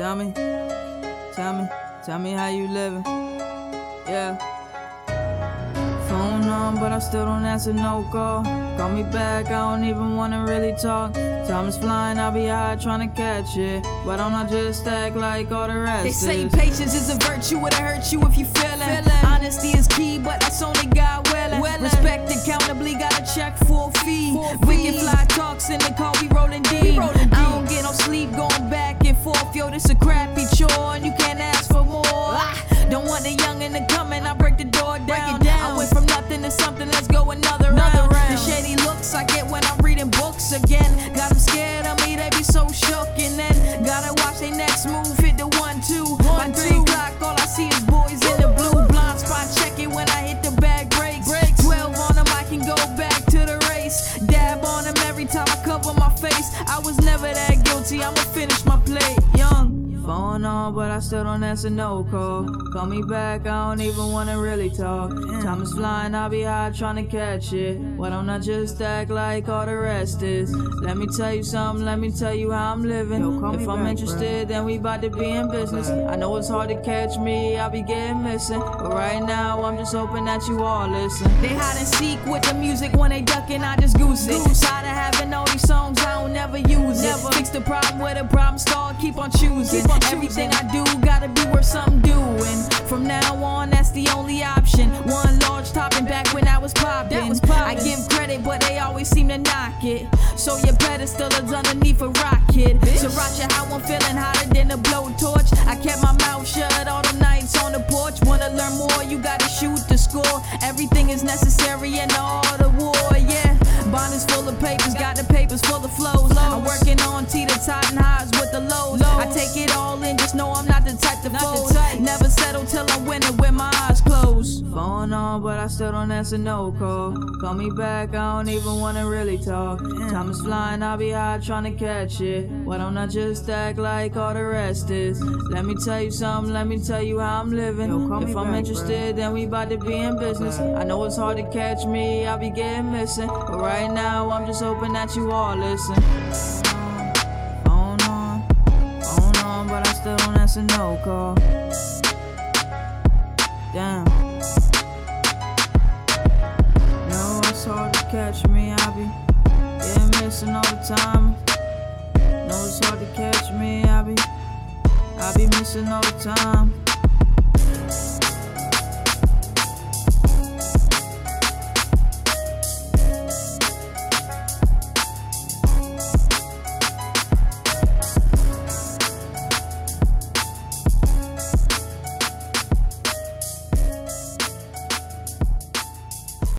Tell me, tell me, tell me how you living. Yeah. Phone on, but I still don't answer no call. Call me back, I don't even wanna really talk. Time is flying, I'll be high trying to catch it. Why don't I just act like all the rest They say is? patience is a virtue, it'll hurt you if you feel feelin'. Honesty is key, but that's only God willing. Respect accountably, gotta check for a fee. We can fly talks in the car, forth, yo, this a crappy chore, and you can't ask for more. Don't want the youngin' to come and I break the door down. I went from nothing to something, let's go another, round. The shady looks I get when I'm reading books again. Got 'em scared of me, they be so shook. And then gotta watch they next move, hit the one, two. By three o'clock, all I see is boys in the blue. Blind spot, check it when I hit the bag breaks. 12 on them, I can go back to the race. Dab on them every time I cover my face. I was never that finish my plate. Young. Phone on, but I still don't answer no call. Call me back, I don't even wanna really talk. Time is flying, I'll be high trying to catch it. Why don't I just act like all the rest is? Let me tell you something, let me tell you how I'm living. if I'm interested, then we bout to be in business. I know it's hard to catch me, I'll be getting missing. But right now, I'm just hoping that you all listen. They hide and seek with the music when they ducking, I just goose it. Tired of having all these songs, I don't never use it. Fix the problem where the problem start, keep on choosing. Everything I do gotta be worth something doing. From now on, that's the only option. One large topping back when I was popping. I give credit, but they always seem to knock it. So your pedestal is underneath a rocket. Sriracha, how I'm feeling hotter than a blowtorch. I kept my mouth shut all the nights on the porch. Wanna learn more? You gotta shoot the score. Everything is necessary in all the art of war, yeah. Bond is full of papers, got the papers full of flows. I'm working on teeter totting highs the Till I'm winning with my eyes closed. Phone on, but I still don't answer no call. Call me back, I don't even wanna really talk. Time is flying, I'll be high trying to catch it. Why don't I just act like all the rest is? Let me tell you something, let me tell you how I'm living. if I'm interested, then we bout to be in business. I know it's hard to catch me, I'll be getting missing. But right now, I'm just hoping that you all listen. Phone on, phone on, but I still don't answer no call. Catch me. I be getting missing all the time. No, it's hard to catch me. I be, I be missing all the time.